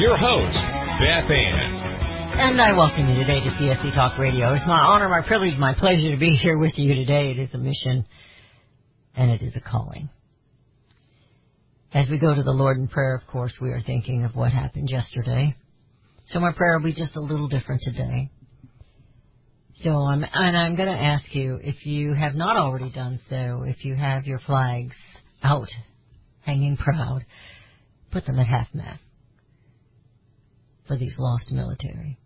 Your host, Beth Ann. And I welcome you today to CSC Talk Radio. It's my honor, my privilege, my pleasure to be here with you today. It is a mission and it is a calling. As we go to the Lord in prayer, of course, we are thinking of what happened yesterday. So my prayer will be just a little different today. So I'm, and I'm going to ask you, if you have not already done so, if you have your flags out, hanging proud, put them at half mast for these lost military.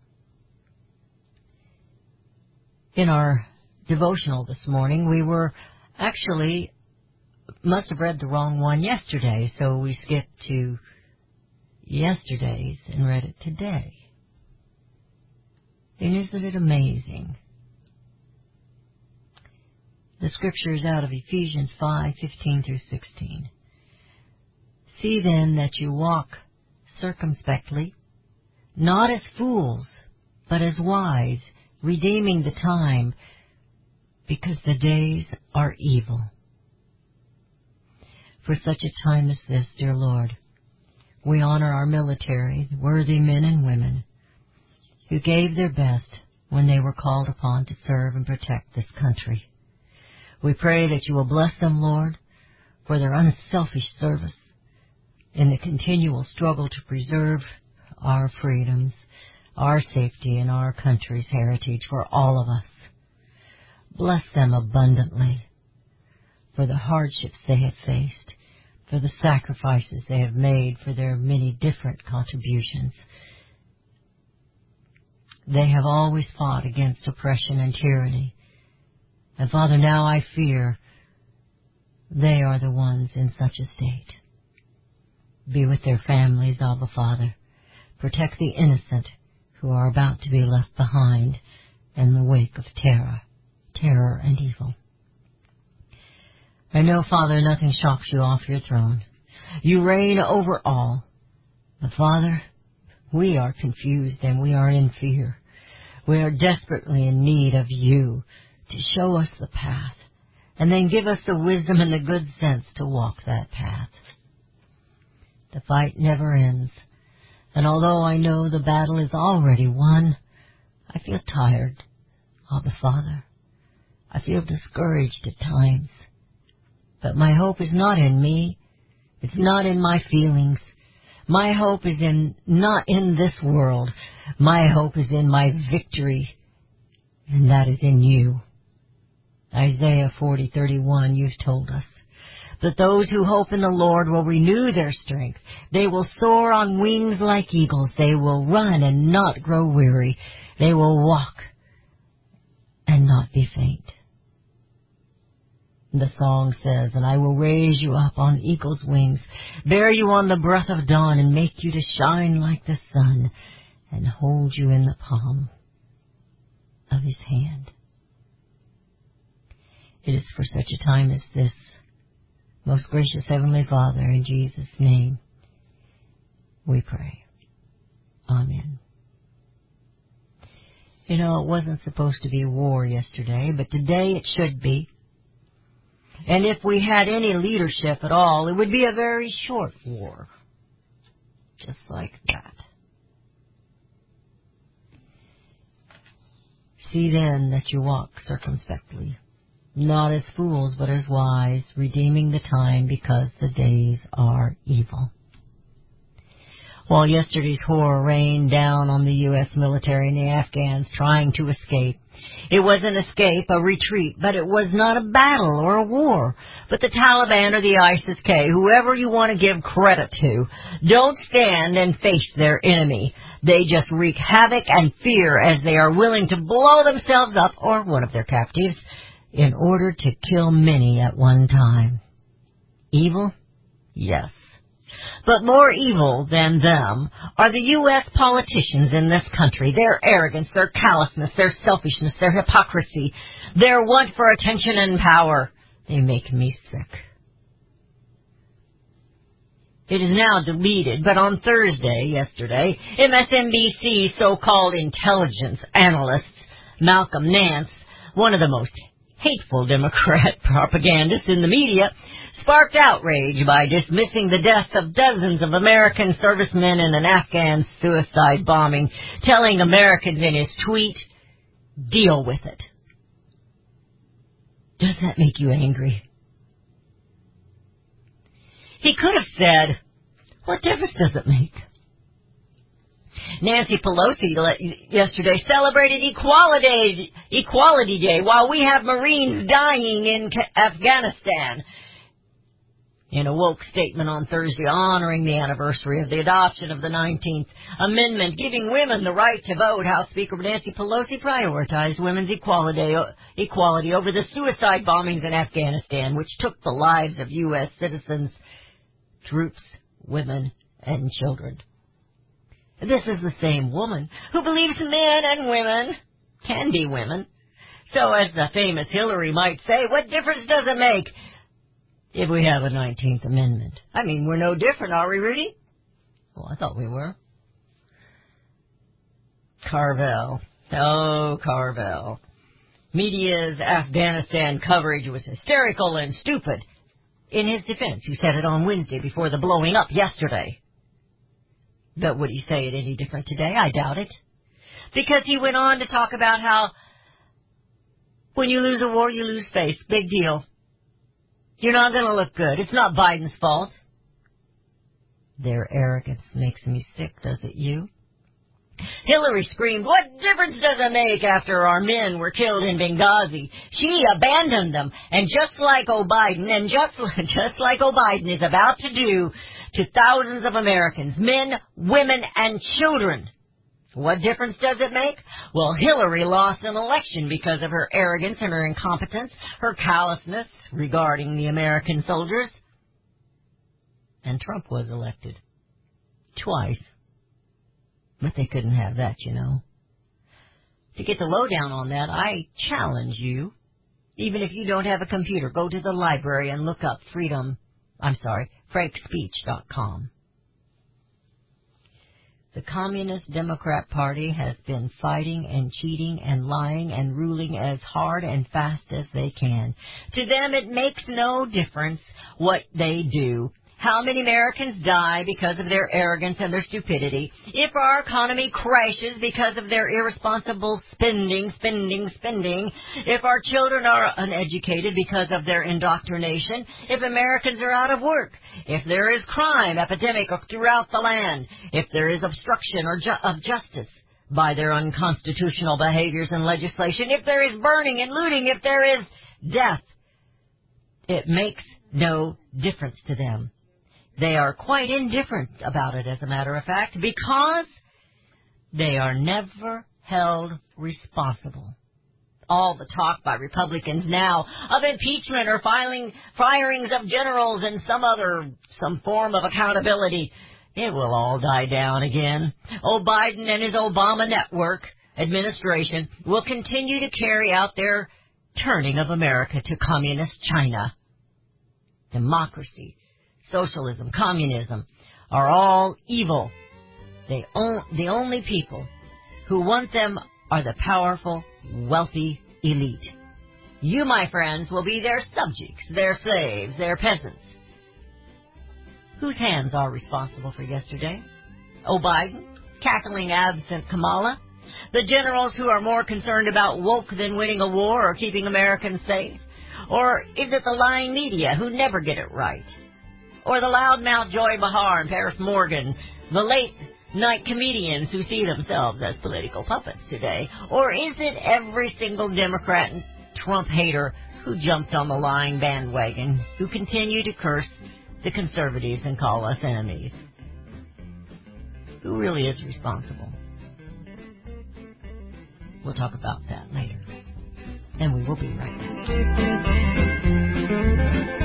In our devotional this morning, we were actually must have read the wrong one yesterday, so we skipped to yesterday's and read it today. And isn't it amazing? The scripture is out of Ephesians 5:15 through 16. See then that you walk circumspectly, not as fools, but as wise, redeeming the time, because the days are evil. For such a time as this, dear Lord, we honor our military, worthy men and women, who gave their best when they were called upon to serve and protect this country. We pray that you will bless them, Lord, for their unselfish service in the continual struggle to preserve our freedoms, our safety, and our country's heritage for all of us. Bless them abundantly for the hardships they have faced, for the sacrifices they have made, for their many different contributions. They have always fought against oppression and tyranny. And Father, now I fear they are the ones in such a state. Be with their families, Abba Father. Protect the innocent who are about to be left behind in the wake of terror, terror and evil. I know, Father, nothing shocks you off your throne. You reign over all. But Father, we are confused and we are in fear. We are desperately in need of you to show us the path and then give us the wisdom and the good sense to walk that path. The fight never ends. And although I know the battle is already won, I feel tired, Abba Father. I feel discouraged at times. But my hope is not in me. It's not in my feelings. My hope is in, not in this world. My hope is in my victory. And that is in you. Isaiah 40:31 you've told us. But those who hope in the Lord will renew their strength. They will soar on wings like eagles. They will run and not grow weary. They will walk and not be faint. The song says, And I will raise you up on eagle's wings, bear you on the breath of dawn, and make you to shine like the sun, and hold you in the palm of his hand. It is for such a time as this, most gracious Heavenly Father, in Jesus' name, we pray. Amen. You know, it wasn't supposed to be war yesterday, but today it should be. And if we had any leadership at all, it would be a very short war. Just like that. See then that you walk circumspectly, not as fools, but as wise, redeeming the time because the days are evil. While yesterday's horror rained down on the U.S. military and the Afghans trying to escape, it was an escape, a retreat, but it was not a battle or a war. But the Taliban or the ISIS-K, whoever you want to give credit to, don't stand and face their enemy. They just wreak havoc and fear as they are willing to blow themselves up or one of their captives in order to kill many at one time. Evil? Yes. But more evil than them are the U.S. politicians in this country. Their arrogance, their callousness, their selfishness, their hypocrisy, their want for attention and power. They make me sick. It is now deleted, but on Thursday, yesterday, MSNBC so-called intelligence analyst Malcolm Nance, one of the most hateful Democrat propagandists in the media, sparked outrage by dismissing the deaths of dozens of American servicemen in an Afghan suicide bombing, telling Americans in his tweet, deal with it. Does that make you angry? He could have said, what difference does it make? Nancy Pelosi le- yesterday celebrated Equality Equality Day while we have Marines dying in Afghanistan. In a woke statement on Thursday honoring the anniversary of the adoption of the 19th Amendment giving women the right to vote, House Speaker Nancy Pelosi prioritized women's equality, equality over the suicide bombings in Afghanistan, which took the lives of U.S. citizens, troops, women, and children. This is the same woman who believes men and women can be women. So as the famous Hillary might say, what difference does it make if we have a 19th Amendment? I mean, we're no different, are we, Rudy? Well, I thought we were. Carville. Oh, Carville. Media's Afghanistan coverage was hysterical and stupid. In his defense, he said it on Wednesday before the blowing up yesterday. But would he say it any different today? I doubt it. Because he went on to talk about how when you lose a war, you lose face. Big deal. You're not going to look good. It's not Biden's fault. Their arrogance makes me sick, does it you? Hillary screamed, what difference does it make after our men were killed in Benghazi? She abandoned them, and just like O'Biden, and just, just like O'Biden is about to do to thousands of Americans, men, women, and children. What difference does it make? Well, Hillary lost an election because of her arrogance and her incompetence, her callousness regarding the American soldiers. And Trump was elected. Twice. But they couldn't have that, you know. To get the lowdown on that, I challenge you, even if you don't have a computer, go to the library and look up freedom, I'm sorry, frankspeech.com. The Communist Democrat Party has been fighting and cheating and lying and ruling as hard and fast as they can. To them it makes no difference what they do. How many Americans die because of their arrogance and their stupidity? If our economy crashes because of their irresponsible spending, spending, spending, if our children are uneducated because of their indoctrination, if Americans are out of work, if there is crime epidemic throughout the land, if there is obstruction or ju- of justice by their unconstitutional behaviors and legislation, if there is burning and looting, if there is death, it makes no difference to them. They are quite indifferent about it, as a matter of fact, because they are never held responsible. All the talk by Republicans now of impeachment or filing firings of generals and some other some form of accountability, it will all die down again. Oh, Biden and his Obama network administration will continue to carry out their turning of America to communist China. Democracy, socialism, communism are all evil. They on, the only people who want them are the powerful, wealthy elite. You, my friends, will be their subjects, their slaves, their peasants. Whose hands are responsible for yesterday? Oh, Biden, cackling absent Kamala, the generals who are more concerned about woke than winning a war or keeping Americans safe? Or is it the lying media who never get it right? Or the loudmouth Joy Behar and Piers Morgan, the late night comedians who see themselves as political puppets today? Or is it every single Democrat and Trump hater who jumped on the lying bandwagon, who continue to curse the conservatives and call us enemies? Who really is responsible? We'll talk about that later. And we will be right back.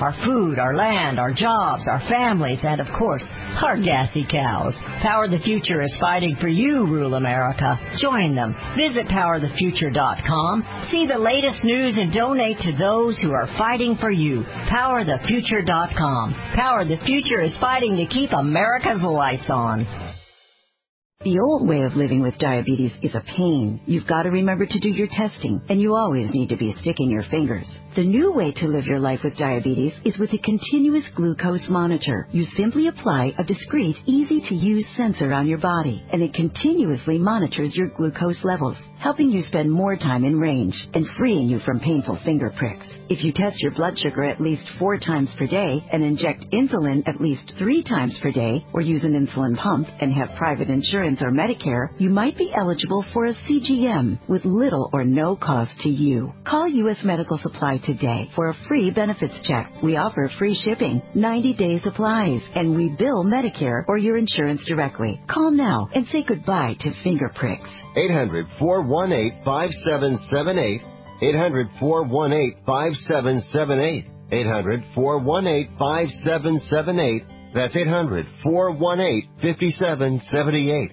Our food, our land, our jobs, our families, and of course, our gassy cows. Power the Future is fighting for you, rural America. Join them. Visit powerthefuture.com, see the latest news, and donate to those who are fighting for you. Powerthefuture.com. Power the Future is fighting to keep America's lights on. The old way of living with diabetes is a pain. You've got to remember to do your testing, and you always need to be sticking your fingers. The new way to live your life with diabetes is with a continuous glucose monitor. You simply apply a discreet, easy to use sensor on your body, and it continuously monitors your glucose levels, helping you spend more time in range and freeing you from painful finger pricks. If you test your blood sugar at least four times per day and inject insulin at least three times per day, or use an insulin pump and have private insurance or Medicare, you might be eligible for a CGM with little or no cost to you. Call U.S. Medical Supply today for a free benefits check. We offer free shipping, 90 day supplies, and we bill Medicare or your insurance directly. Call now and say goodbye to finger pricks. 800 418 5778. 800 418 5778. 800 418 5778. That's 800 418 5778.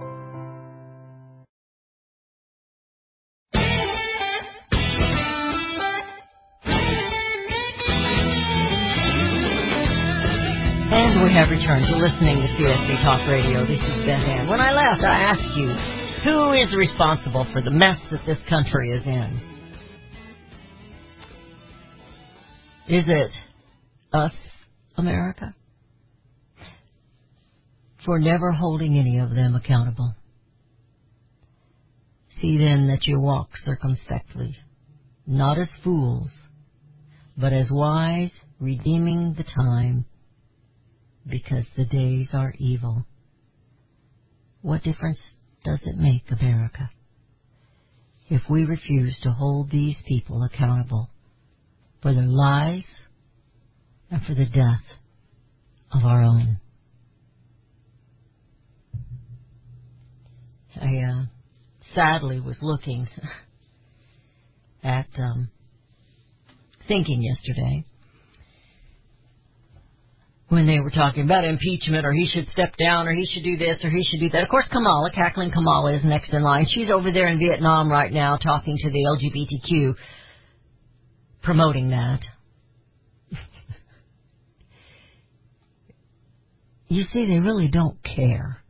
And we have returned to listening to CSC Talk Radio. This is Beth Ann. When I left, I asked you, who is responsible for the mess that this country is in? Is it us, America? For never holding any of them accountable. See then that you walk circumspectly, not as fools, but as wise, redeeming the time because the days are evil. What difference does it make, America, if we refuse to hold these people accountable for their lies and for the death of our own? I uh, sadly was looking at um, thinking yesterday when they were talking about impeachment or he should step down or he should do this or he should do that. Of course, Kamala, cackling Kamala is next in line. She's over there in Vietnam right now talking to the LGBTQ, promoting that. you see, they really don't care.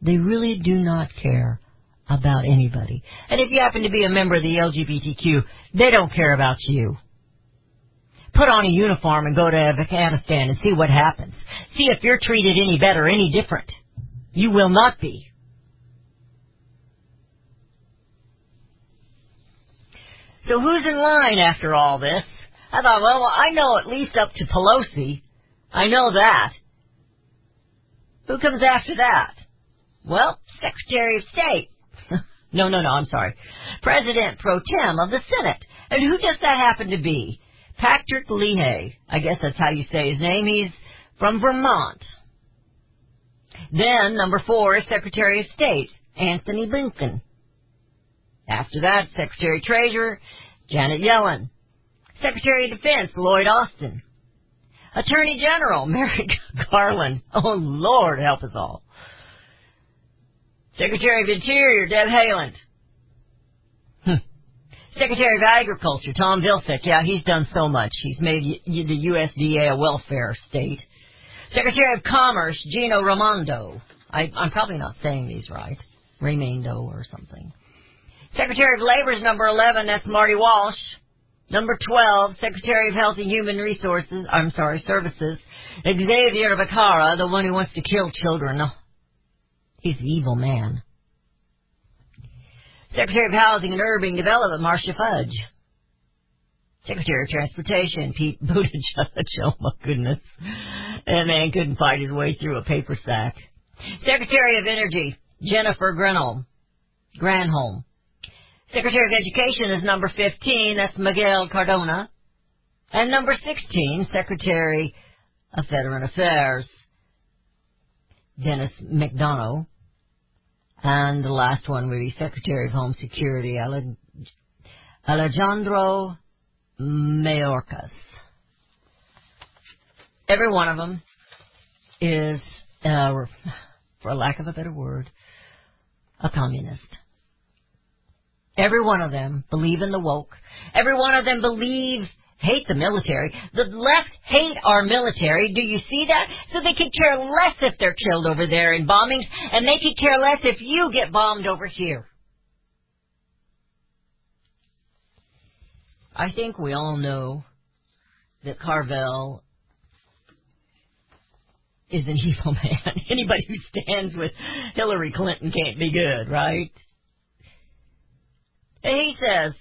They really do not care about anybody. And if you happen to be a member of the LGBTQ, they don't care about you put on a uniform and go to Afghanistan and see what happens. See if you're treated any better, any different. You will not be. So who's in line after all this? I thought, well, I know at least up to Pelosi. I know that. Who comes after that? Well, Secretary of State. No, no, no, I'm sorry. President pro tem of the Senate. And who does that happen to be? Patrick Leahy. I guess that's how you say his name. He's from Vermont. Then, number four is Secretary of State, Anthony Blinken. After that, Secretary Treasurer, Janet Yellen. Secretary of Defense, Lloyd Austin. Attorney General, Merrick Garland. Oh, Lord, help us all. Secretary of Interior, Deb Haaland. Secretary of Agriculture, Tom Vilsack. Yeah, he's done so much. He's made the USDA a welfare state. Secretary of Commerce, Gino Raimondo. I, I'm probably not saying these right. Raimondo or something. Secretary of Labor's number 11, that's Marty Walsh. Number 12, Secretary of Health and Human Resources, I'm sorry, Services, Xavier Becerra, the one who wants to kill children. Oh, He's an evil man. Secretary of Housing and Urban Development, Marcia Fudge. Secretary of Transportation, Pete Buttigieg. Oh my goodness. That man couldn't fight his way through a paper sack. Secretary of Energy, Jennifer Grenholm. Granholm. Secretary of Education is number 15, that's Miguel Cardona. And number 16, Secretary of Veteran Affairs, Dennis McDonough. And the last one would be Secretary of Home Security, Ale- Alejandro Mayorkas. Every one of them is, uh, for lack of a better word, a communist. Every one of them believe in the woke. Every one of them believe, hate the military. The left hate our military. Do you see that? So they could care less if they're killed over there in bombings, and they could care less if you get bombed over here. I think we all know that Carville is an evil man. Anybody who stands with Hillary Clinton can't be good, right? And he says,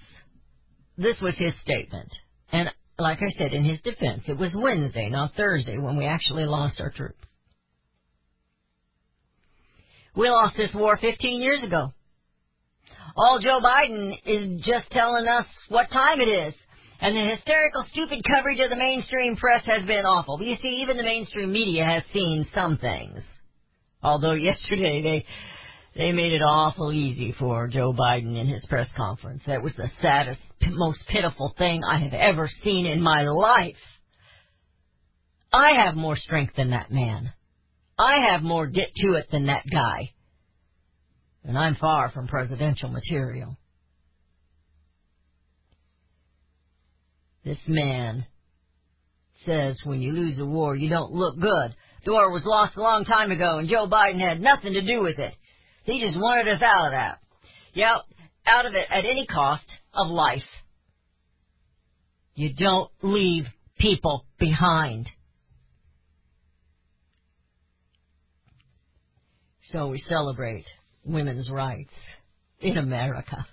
this was his statement. And like I said, in his defense, it was Wednesday, not Thursday, when we actually lost our troops. We lost this war 15 years ago. All Joe Biden is just telling us what time it is. And the hysterical, stupid coverage of the mainstream press has been awful. But you see, even the mainstream media has seen some things. Although yesterday they they made it awful easy for Joe Biden in his press conference. That was the saddest, most pitiful thing I have ever seen in my life. I have more strength than that man. I have more get to it than that guy. And I'm far from presidential material. This man says when you lose a war, you don't look good. The war was lost a long time ago, and Joe Biden had nothing to do with it. He just wanted us out of that. Yeah, out of it at any cost of life. You don't leave people behind. So we celebrate women's rights in America.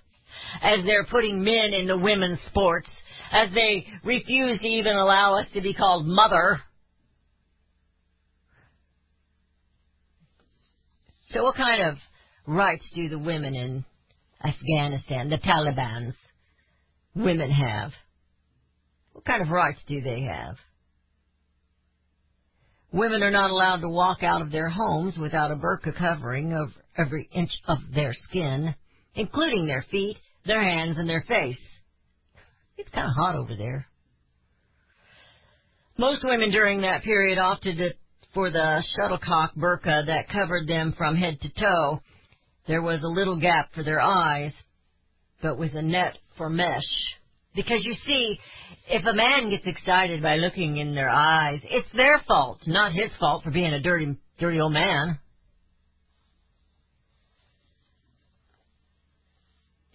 As they're putting men into women's sports, as they refuse to even allow us to be called mother. So what kind of rights do the women in Afghanistan, the Taliban's women have? What kind of rights do they have? Women are not allowed to walk out of their homes without a burqa covering of every inch of their skin, including their feet, their hands, and their face. It's kind of hot over there. Most women during that period opted for the shuttlecock burqa that covered them from head to toe. There was a little gap for their eyes, but with a net for mesh. Because you see, if a man gets excited by looking in their eyes, it's their fault, not his fault for being a dirty, dirty old man.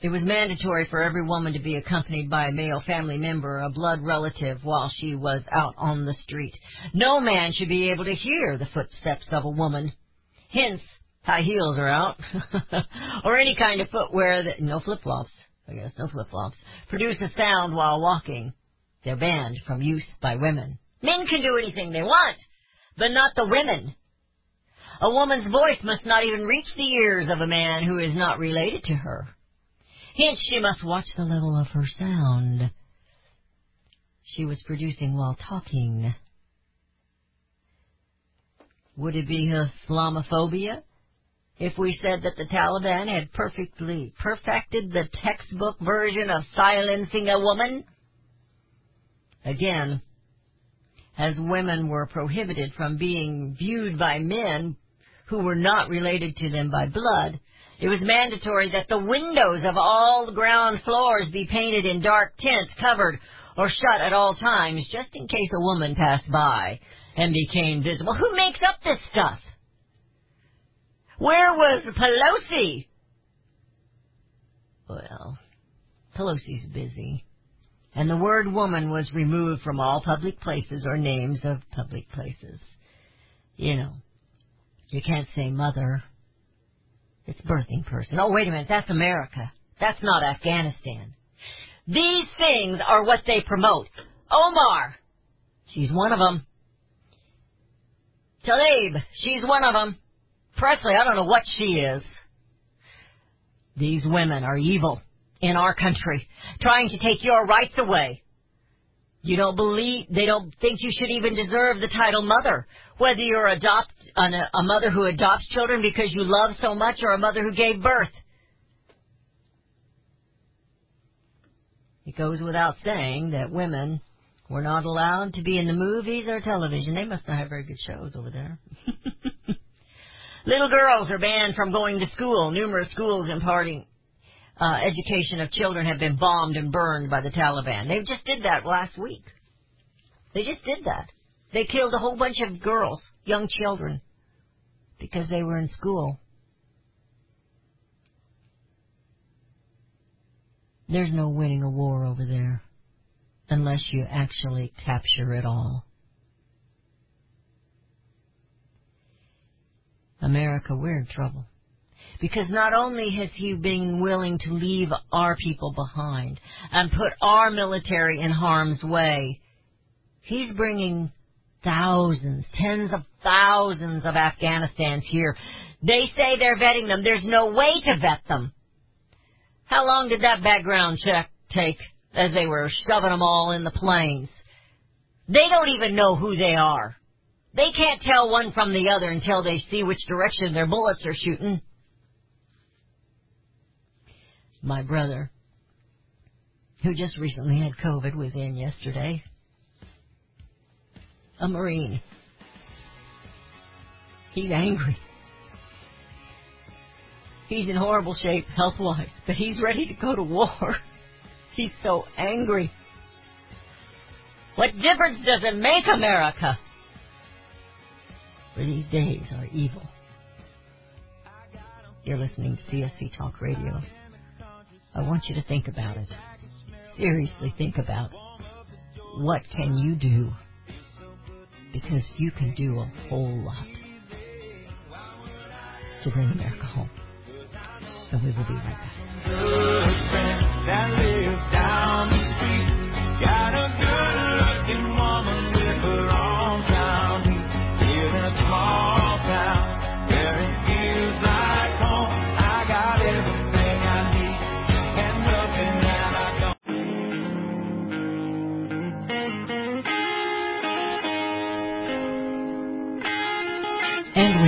It was mandatory for every woman to be accompanied by a male family member, a blood relative, while she was out on the street. No man should be able to hear the footsteps of a woman. Hence, high heels are out. or any kind of footwear that, no flip-flops, I guess, no flip-flops, produce a sound while walking. They're banned from use by women. Men can do anything they want, but not the women. A woman's voice must not even reach the ears of a man who is not related to her. Hence, she must watch the level of her sound. She was producing while talking. Would it be Islamophobia if we said that the Taliban had perfectly perfected the textbook version of silencing a woman? Again, as women were prohibited from being viewed by men who were not related to them by blood, it was mandatory that the windows of all the ground floors be painted in dark tints, covered or shut at all times, just in case a woman passed by and became visible. Who makes up this stuff? Where was Pelosi? Well, Pelosi's busy. And the word woman was removed from all public places or names of public places. You know, you can't say mother. It's birthing person. Oh, wait a minute, that's America. That's not Afghanistan. These things are what they promote. Omar, she's one of them. Tlaib, she's one of them. Presley, I don't know what she is. These women are evil in our country, trying to take your rights away. You don't believe, they don't think you should even deserve the title mother. Whether you're adopt, an, a mother who adopts children because you love so much or a mother who gave birth. It goes without saying that women were not allowed to be in the movies or television. They must not have very good shows over there. Little girls are banned from going to school. Numerous schools imparting uh, education of children have been bombed and burned by the Taliban. They just did that last week. They just did that. They killed a whole bunch of girls, young children, because they were in school. There's no winning a war over there unless you actually capture it all. America, we're in trouble. Because not only has he been willing to leave our people behind and put our military in harm's way, he's bringing thousands, tens of thousands of Afghanistans here. They say they're vetting them. There's no way to vet them. How long did that background check take as they were shoving them all in the planes? They don't even know who they are. They can't tell one from the other until they see which direction their bullets are shooting. My brother, who just recently had COVID, was in yesterday. A Marine. He's angry. He's in horrible shape health-wise, but he's ready to go to war. He's so angry. What difference does it make, America? For these days are evil. You're listening to CSC Talk Radio. I want you to think about it. Seriously think about what can you do? Because you can do a whole lot to bring America home. And we will be right back.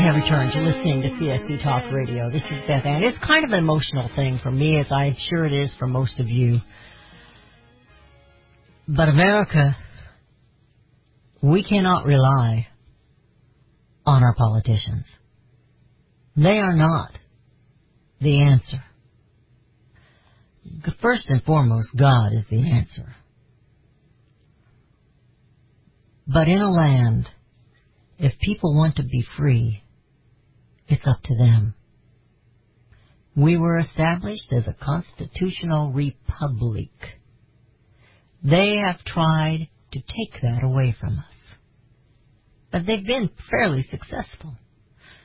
Have returned to listening to CSC Talk Radio. This is Beth Ann. It's kind of an emotional thing for me, as I'm sure it is for most of you. But America, we cannot rely on our politicians. They are not the answer. First and foremost, God is the answer. But in a land if people want to be free, it's up to them. We were established as a constitutional republic. They have tried to take that away from us. But they've been fairly successful.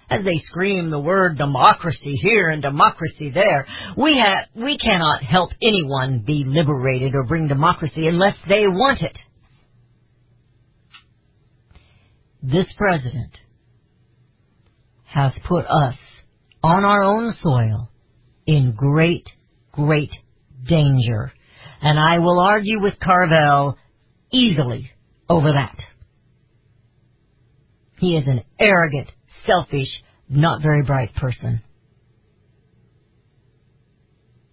As they scream the word democracy here and democracy there, we have, we cannot help anyone be liberated or bring democracy unless they want it. this president has put us on our own soil in great, great danger. And I will argue with Carville easily over that. He is an arrogant, selfish, not very bright person.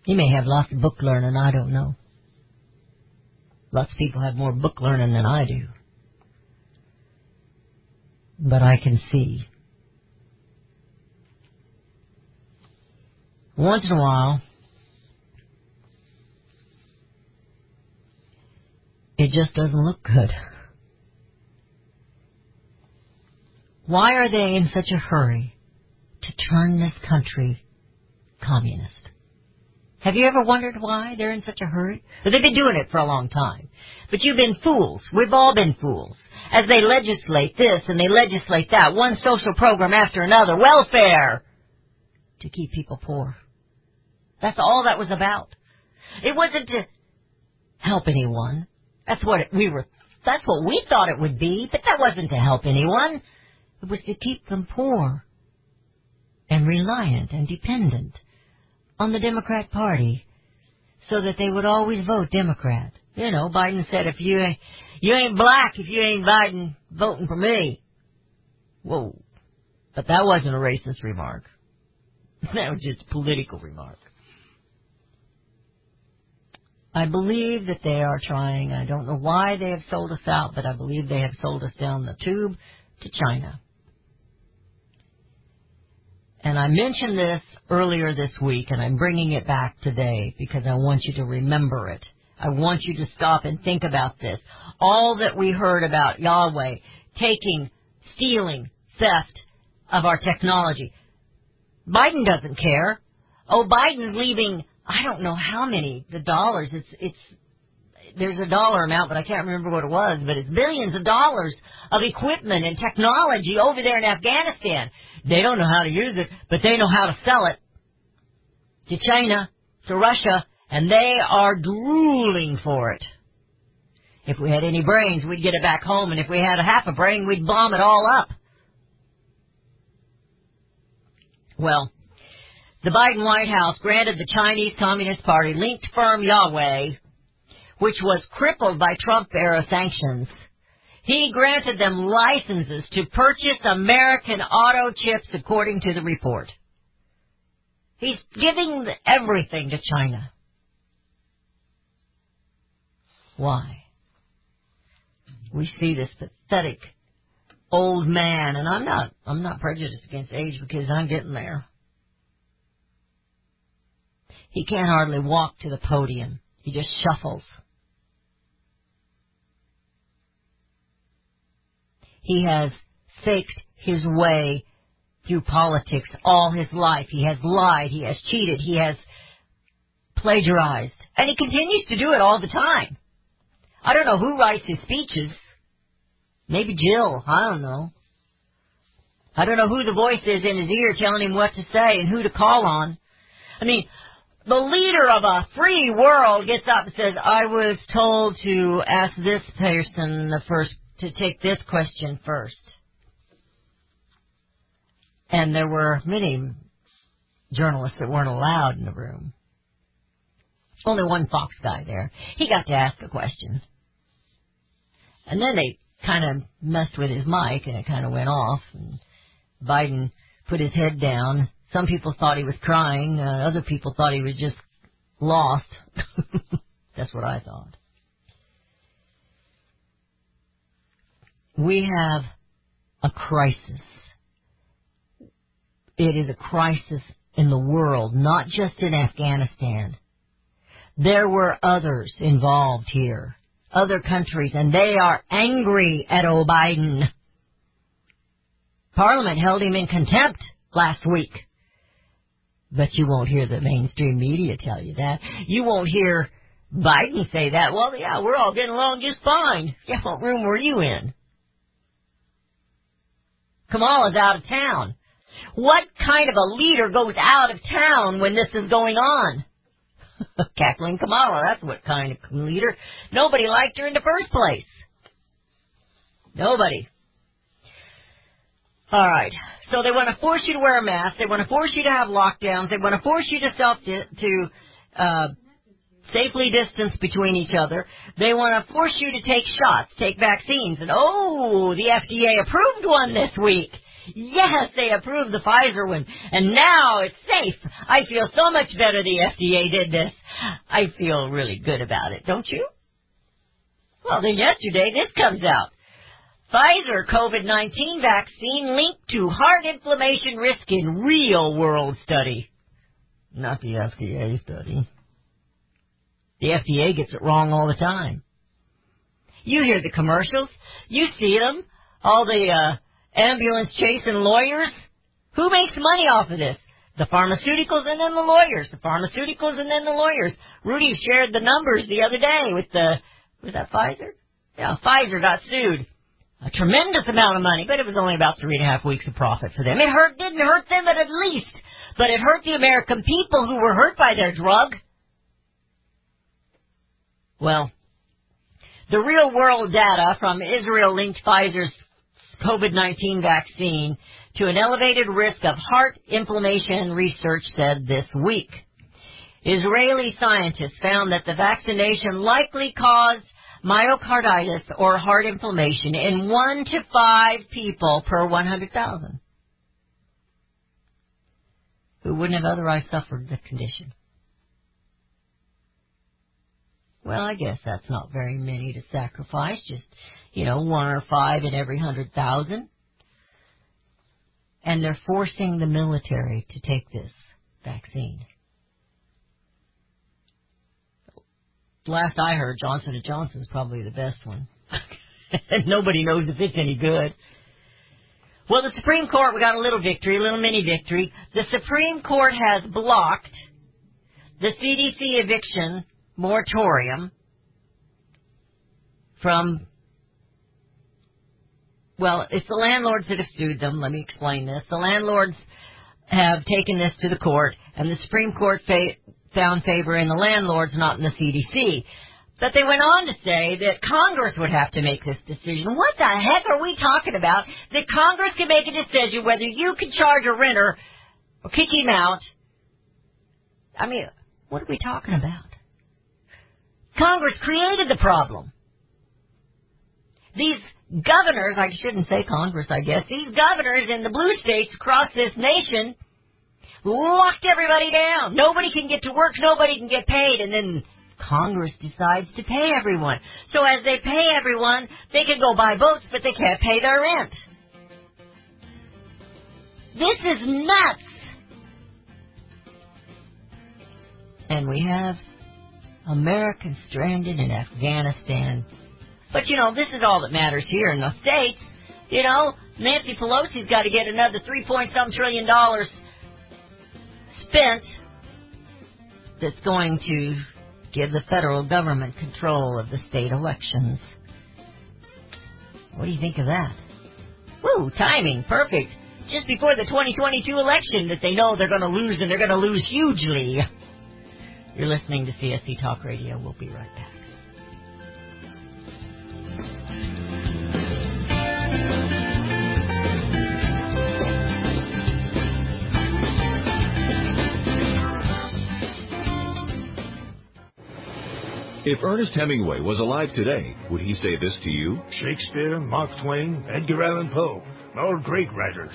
He may have lots of book learning, I don't know. Lots of people have more book learning than I do. But I can see. Once in a while, it just doesn't look good. Why are they in such a hurry to turn this country communist? Have you ever wondered why they're in such a hurry? Well, they've been doing it for a long time. But you've been fools. We've all been fools. As they legislate this and they legislate that, one social program after another, welfare, to keep people poor. That's all that was about. It wasn't to help anyone. That's what we were, that's what we thought it would be, but that wasn't to help anyone. It was to keep them poor and reliant and dependent on the Democrat Party so that they would always vote Democrat. You know, Biden said if you ain't, you ain't black if you ain't Biden voting for me. Whoa. But that wasn't a racist remark. That was just a political remark. I believe that they are trying. I don't know why they have sold us out, but I believe they have sold us down the tube to China. And I mentioned this earlier this week, and I'm bringing it back today because I want you to remember it. I want you to stop and think about this. All that we heard about Huawei taking, stealing, theft of our technology. Biden doesn't care. Oh, Biden's leaving, I don't know how many, the dollars. It's, it's, there's a dollar amount, but I can't remember what it was, but it's billions of dollars of equipment and technology over there in Afghanistan. They don't know how to use it, but they know how to sell it to China, to Russia, and they are drooling for it. If we had any brains, we'd get it back home, and if we had a half a brain, we'd bomb it all up. Well, the Biden White House granted the Chinese Communist Party linked firm Huawei, which was crippled by Trump era sanctions, he granted them licenses to purchase American auto chips according to the report. He's giving everything to China. Why? We see this pathetic old man, and I'm not, I'm not prejudiced against age because I'm getting there. He can't hardly walk to the podium. He just shuffles. He has faked his way through politics all his life. He has lied. He has cheated. He has plagiarized. And he continues to do it all the time. I don't know who writes his speeches. Maybe Jill. I don't know. I don't know who the voice is in his ear telling him what to say and who to call on. I mean, the leader of a free world gets up and says, I was told to ask this person the first, to take this question first. And there were many journalists that weren't allowed in the room. Only one Fox guy there. He got to ask a question. And then they kind of messed with his mic and it kind of went off. And Biden put his head down. Some people thought he was crying. Uh, other people thought he was just lost. That's what I thought. We have a crisis. It is a crisis in the world, not just in Afghanistan. There were others involved here, other countries, and they are angry at O. Biden. Parliament held him in contempt last week. But you won't hear the mainstream media tell you that. You won't hear Biden say that. Well, yeah, we're all getting along just fine. Yeah, what room were you in? Kamala's out of town. What kind of a leader goes out of town when this is going on? Cackling Kamala, that's what kind of leader. Nobody liked her in the first place. Nobody. All right. So they want to force you to wear a mask. They want to force you to have lockdowns. They want to force you to self to uh, safely distanced between each other. They want to force you to take shots, take vaccines. And oh, the FDA approved one this week. Yes, they approved the Pfizer one. And now it's safe. I feel so much better the FDA did this. I feel really good about it, don't you? Well, then yesterday this comes out. Pfizer COVID-19 vaccine linked to heart inflammation risk in real world study. Not the FDA study. The FDA gets it wrong all the time. You hear the commercials. You see them. All the uh, ambulance chasing lawyers. Who makes money off of this? The pharmaceuticals and then the lawyers. The pharmaceuticals and then the lawyers. Rudy shared the numbers the other day with the, was that Pfizer? Yeah, Pfizer got sued. A tremendous amount of money, but it was only about three and a half weeks of profit for them. It hurt, didn't hurt them at least, but it hurt the American people who were hurt by their drug. Well, the real world data from Israel linked Pfizer's COVID-19 vaccine to an elevated risk of heart inflammation, research said this week. Israeli scientists found that the vaccination likely caused myocarditis or heart inflammation in one to five people per 100,000 who wouldn't have otherwise suffered the condition. Well, I guess that's not very many to sacrifice, just, you know, one or five in every hundred thousand. And they're forcing the military to take this vaccine. Last I heard, Johnson & Johnson's probably the best one. and nobody knows if it's any good. Well, the Supreme Court, we got a little victory, a little mini victory. The Supreme Court has blocked the CDC eviction moratorium from, well, it's the landlords that have sued them. Let me explain this. The landlords have taken this to the court, and the Supreme Court fa- found favor in the landlords, not in the CDC. But they went on to say that Congress would have to make this decision. What the heck are we talking about? That Congress can make a decision whether you can charge a renter or kick him out. I mean, what are we talking about? Congress created the problem. These governors, I shouldn't say Congress, I guess, these governors in the blue states across this nation locked everybody down. Nobody can get to work, nobody can get paid, and then Congress decides to pay everyone. So as they pay everyone, they can go buy boats, but they can't pay their rent. This is nuts. And we have Americans stranded in Afghanistan. But you know, this is all that matters here in the States. You know, Nancy Pelosi's got to get another three point some trillion dollars spent that's going to give the federal government control of the state elections. What do you think of that? Woo, timing, perfect. Just before the 2022 election that they know they're going to lose and they're going to lose hugely. You're listening to CSC Talk Radio. We'll be right back. If Ernest Hemingway was alive today, would he say this to you? Shakespeare, Mark Twain, Edgar Allan Poe, all great writers.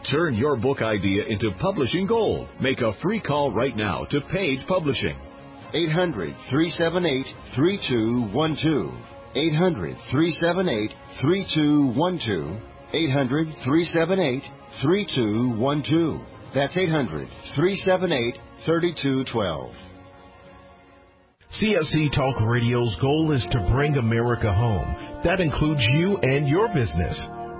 Turn your book idea into publishing gold. Make a free call right now to Page Publishing. 800 378 3212. 800 378 3212. 800 378 3212. That's 800 378 3212. CSC Talk Radio's goal is to bring America home. That includes you and your business.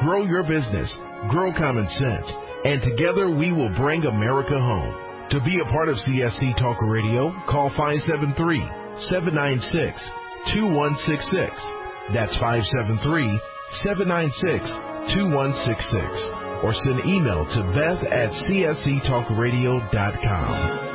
Grow your business, grow common sense, and together we will bring America home. To be a part of CSC Talk Radio, call 573 796 2166. That's 573 796 2166 or send email to beth at csctalkradio.com.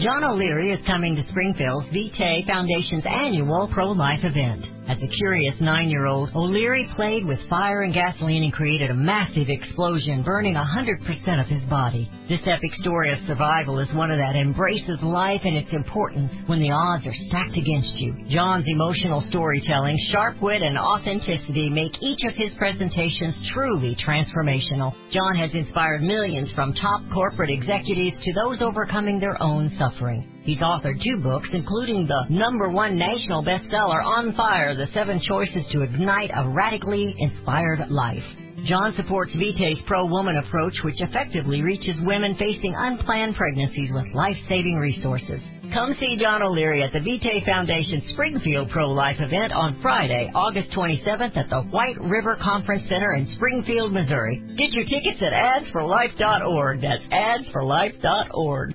John O'Leary is coming to Springfield's Vitae Foundation's annual pro-life event. As a curious nine-year-old, O'Leary played with fire and gasoline and created a massive explosion, burning 100% of his body. This epic story of survival is one of that embraces life and its importance when the odds are stacked against you. John's emotional storytelling, sharp wit, and authenticity make each of his presentations truly transformational. John has inspired millions from top corporate executives to those overcoming their own suffering. He's authored two books, including the number one national bestseller, On Fire, The Seven Choices to Ignite a Radically Inspired Life. John supports Vitae's pro-woman approach, which effectively reaches women facing unplanned pregnancies with life-saving resources. Come see John O'Leary at the Vitae Foundation Springfield Pro-Life event on Friday, August 27th at the White River Conference Center in Springfield, Missouri. Get your tickets at adsforlife.org. That's adsforlife.org.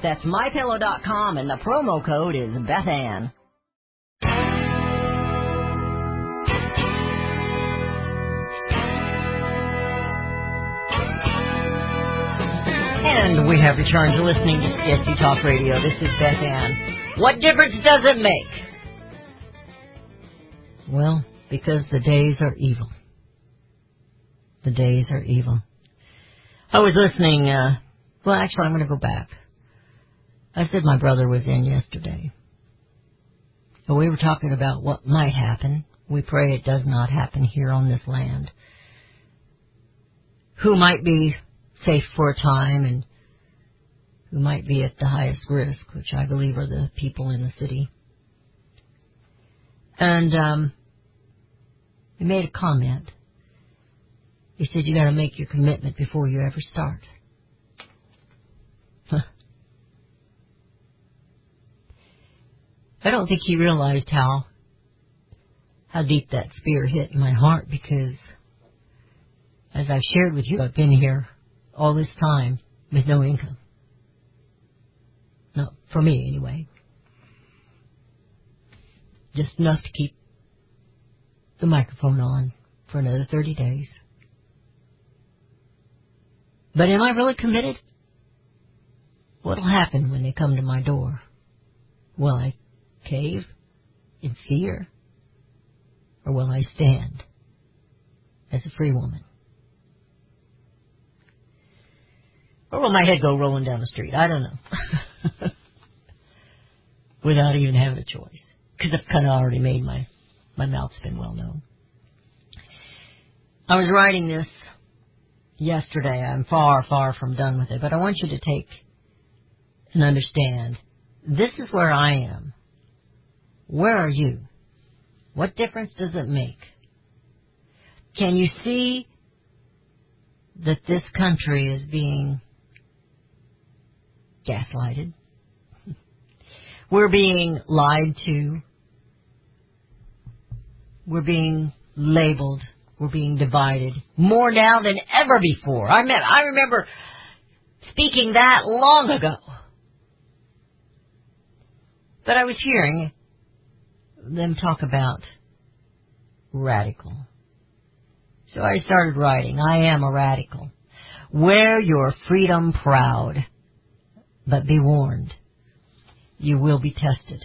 That's MyPillow.com, and the promo code is BethAnn. And we have returned to listening to CSC Talk Radio. This is Beth Ann. What difference does it make? Well, because the days are evil. The days are evil. I was listening, uh, well actually I'm going to go back. I said my brother was in yesterday. And we were talking about what might happen. We pray it does not happen here on this land. Who might be safe for a time and who might be at the highest risk, which I believe are the people in the city. And um, he made a comment. He said, "You got to make your commitment before you ever start." I don't think he realized how how deep that spear hit in my heart because, as I've shared with you, I've been here all this time with no income. Not for me, anyway. Just enough to keep the microphone on for another 30 days. But am I really committed? What'll happen when they come to my door? Will I cave in fear? Or will I stand as a free woman? Or will my head go rolling down the street? I don't know. Without even having a choice. Because I've kind of already made my, my mouth spin well known. I was writing this yesterday. I'm far, far from done with it, but I want you to take and understand this is where I am. Where are you? What difference does it make? Can you see that this country is being gaslighted. We're being lied to. We're being labeled. We're being divided more now than ever before. I mean, I remember speaking that long ago. But I was hearing them talk about radical. So I started writing, I am a radical. Wear your freedom proud, but be warned, you will be tested.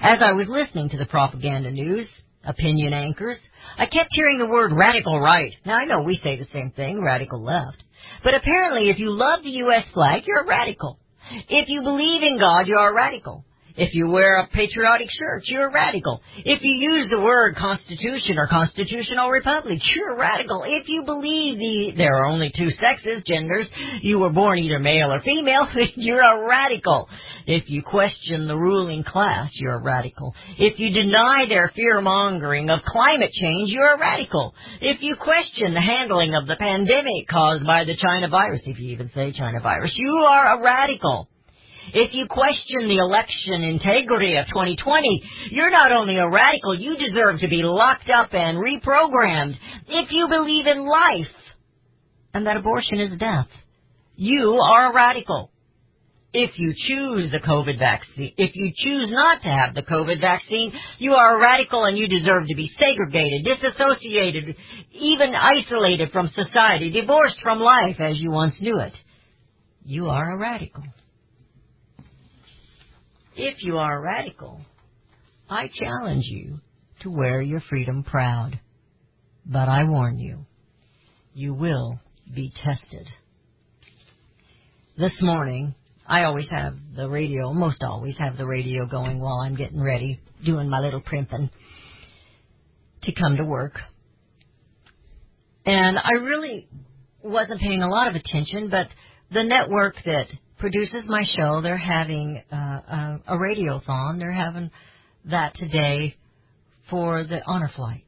As I was listening to the propaganda news, opinion anchors, I kept hearing the word radical right. Now I know we say the same thing, radical left. But apparently if you love the U.S. flag, you're a radical. If you believe in God, you're a radical. If you wear a patriotic shirt, you're a radical. If you use the word constitution or constitutional republic, you're a radical. If you believe the there are only two sexes, genders, you were born either male or female, you're a radical. If you question the ruling class, you're a radical. If you deny their fear mongering of climate change, you're a radical. If you question the handling of the pandemic caused by the China virus, if you even say China virus, you are a radical. If you question the election integrity of 2020, you're not only a radical, you deserve to be locked up and reprogrammed. If you believe in life and that abortion is death, you are a radical. If you choose the COVID vaccine, if you choose not to have the COVID vaccine, you are a radical and you deserve to be segregated, disassociated, even isolated from society, divorced from life as you once knew it. You are a radical. If you are a radical, I challenge you to wear your freedom proud. But I warn you, you will be tested. This morning, I always have the radio, most always have the radio going while I'm getting ready, doing my little primping to come to work. And I really wasn't paying a lot of attention, but the network that produces my show. They're having uh, a, a radiothon. They're having that today for the honor flight.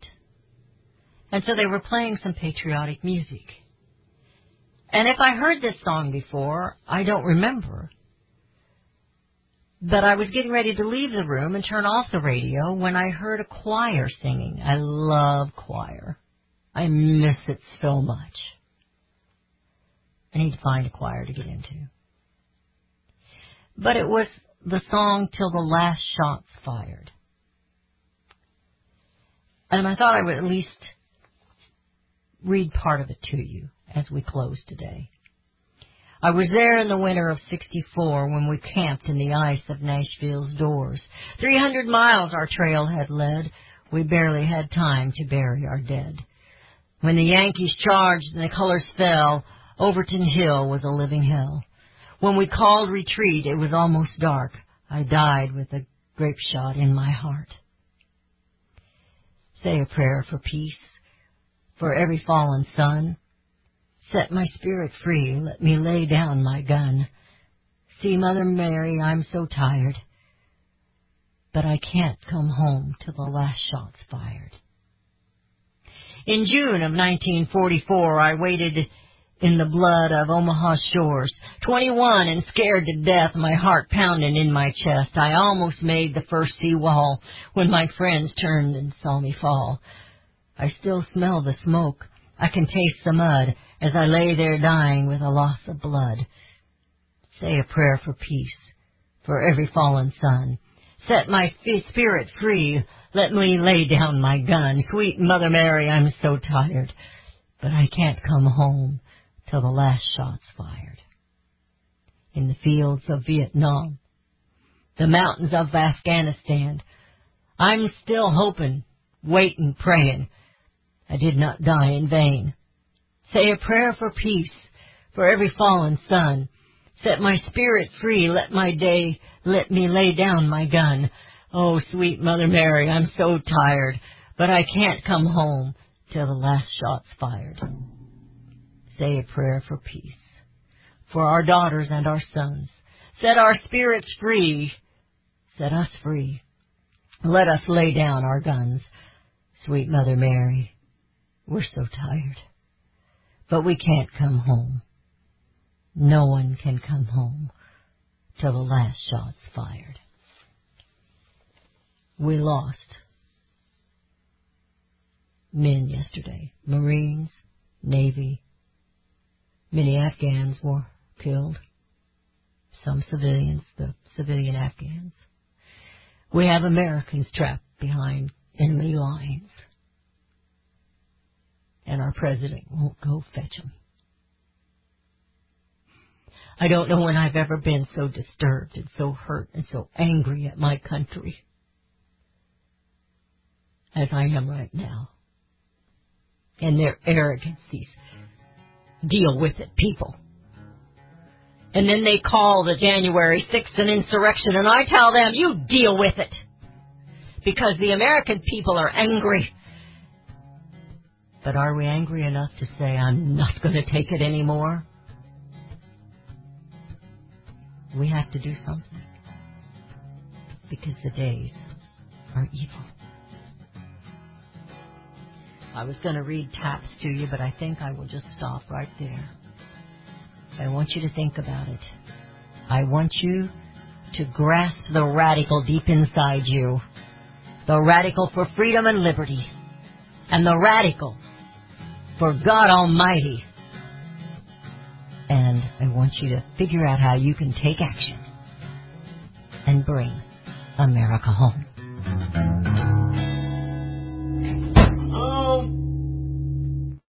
And so they were playing some patriotic music. And if I heard this song before, I don't remember. But I was getting ready to leave the room and turn off the radio when I heard a choir singing. I love choir. I miss it so much. I need to find a choir to get into but it was the song Till the Last Shot's Fired. And I thought I would at least read part of it to you as we close today. I was there in the winter of 64 when we camped in the ice of Nashville's doors. 300 miles our trail had led. We barely had time to bury our dead. When the Yankees charged and the colors fell, Overton Hill was a living hell. When we called retreat, it was almost dark. I died with a grape shot in my heart. Say a prayer for peace, for every fallen son. Set my spirit free, let me lay down my gun. See, Mother Mary, I'm so tired, but I can't come home till the last shot's fired. In June of 1944, I waited in the blood of Omaha shores. Twenty-one and scared to death, my heart pounding in my chest. I almost made the first sea wall when my friends turned and saw me fall. I still smell the smoke. I can taste the mud as I lay there dying with a loss of blood. Say a prayer for peace, for every fallen son. Set my spirit free. Let me lay down my gun. Sweet Mother Mary, I'm so tired, but I can't come home till the last shot's fired. In the fields of Vietnam, the mountains of Afghanistan, I'm still hoping, waiting, praying. I did not die in vain. Say a prayer for peace, for every fallen son. Set my spirit free, let my day, let me lay down my gun. Oh, sweet Mother Mary, I'm so tired, but I can't come home till the last shot's fired say a prayer for peace, for our daughters and our sons. Set our spirits free. Set us free. Let us lay down our guns. Sweet Mother Mary, we're so tired. But we can't come home. No one can come home till the last shot's fired. We lost men yesterday, Marines, Navy. Many Afghans were killed. Some civilians, the civilian Afghans. We have Americans trapped behind enemy lines. And our president won't go fetch them. I don't know when I've ever been so disturbed and so hurt and so angry at my country as I am right now. And their arrogancies. Deal with it, people. And then they call the January 6th an insurrection, and I tell them, you deal with it. Because the American people are angry. But are we angry enough to say, I'm not going to take it anymore? We have to do something. Because the days are evil. I was going to read taps to you, but I think I will just stop right there. I want you to think about it. I want you to grasp the radical deep inside you. The radical for freedom and liberty. And the radical for God Almighty. And I want you to figure out how you can take action and bring America home.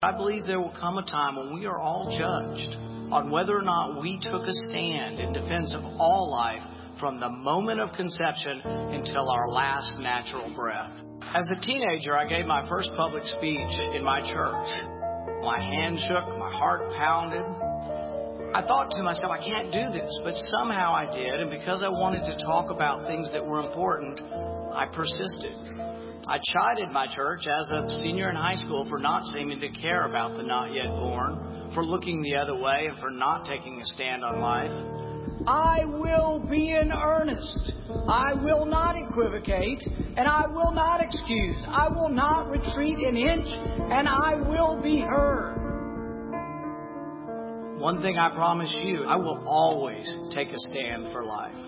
I believe there will come a time when we are all judged on whether or not we took a stand in defense of all life from the moment of conception until our last natural breath. As a teenager, I gave my first public speech in my church. My hand shook, my heart pounded. I thought to myself, I can't do this, but somehow I did, and because I wanted to talk about things that were important, I persisted. I chided my church as a senior in high school for not seeming to care about the not yet born, for looking the other way, and for not taking a stand on life. I will be in earnest. I will not equivocate, and I will not excuse. I will not retreat an inch, and I will be heard. One thing I promise you, I will always take a stand for life.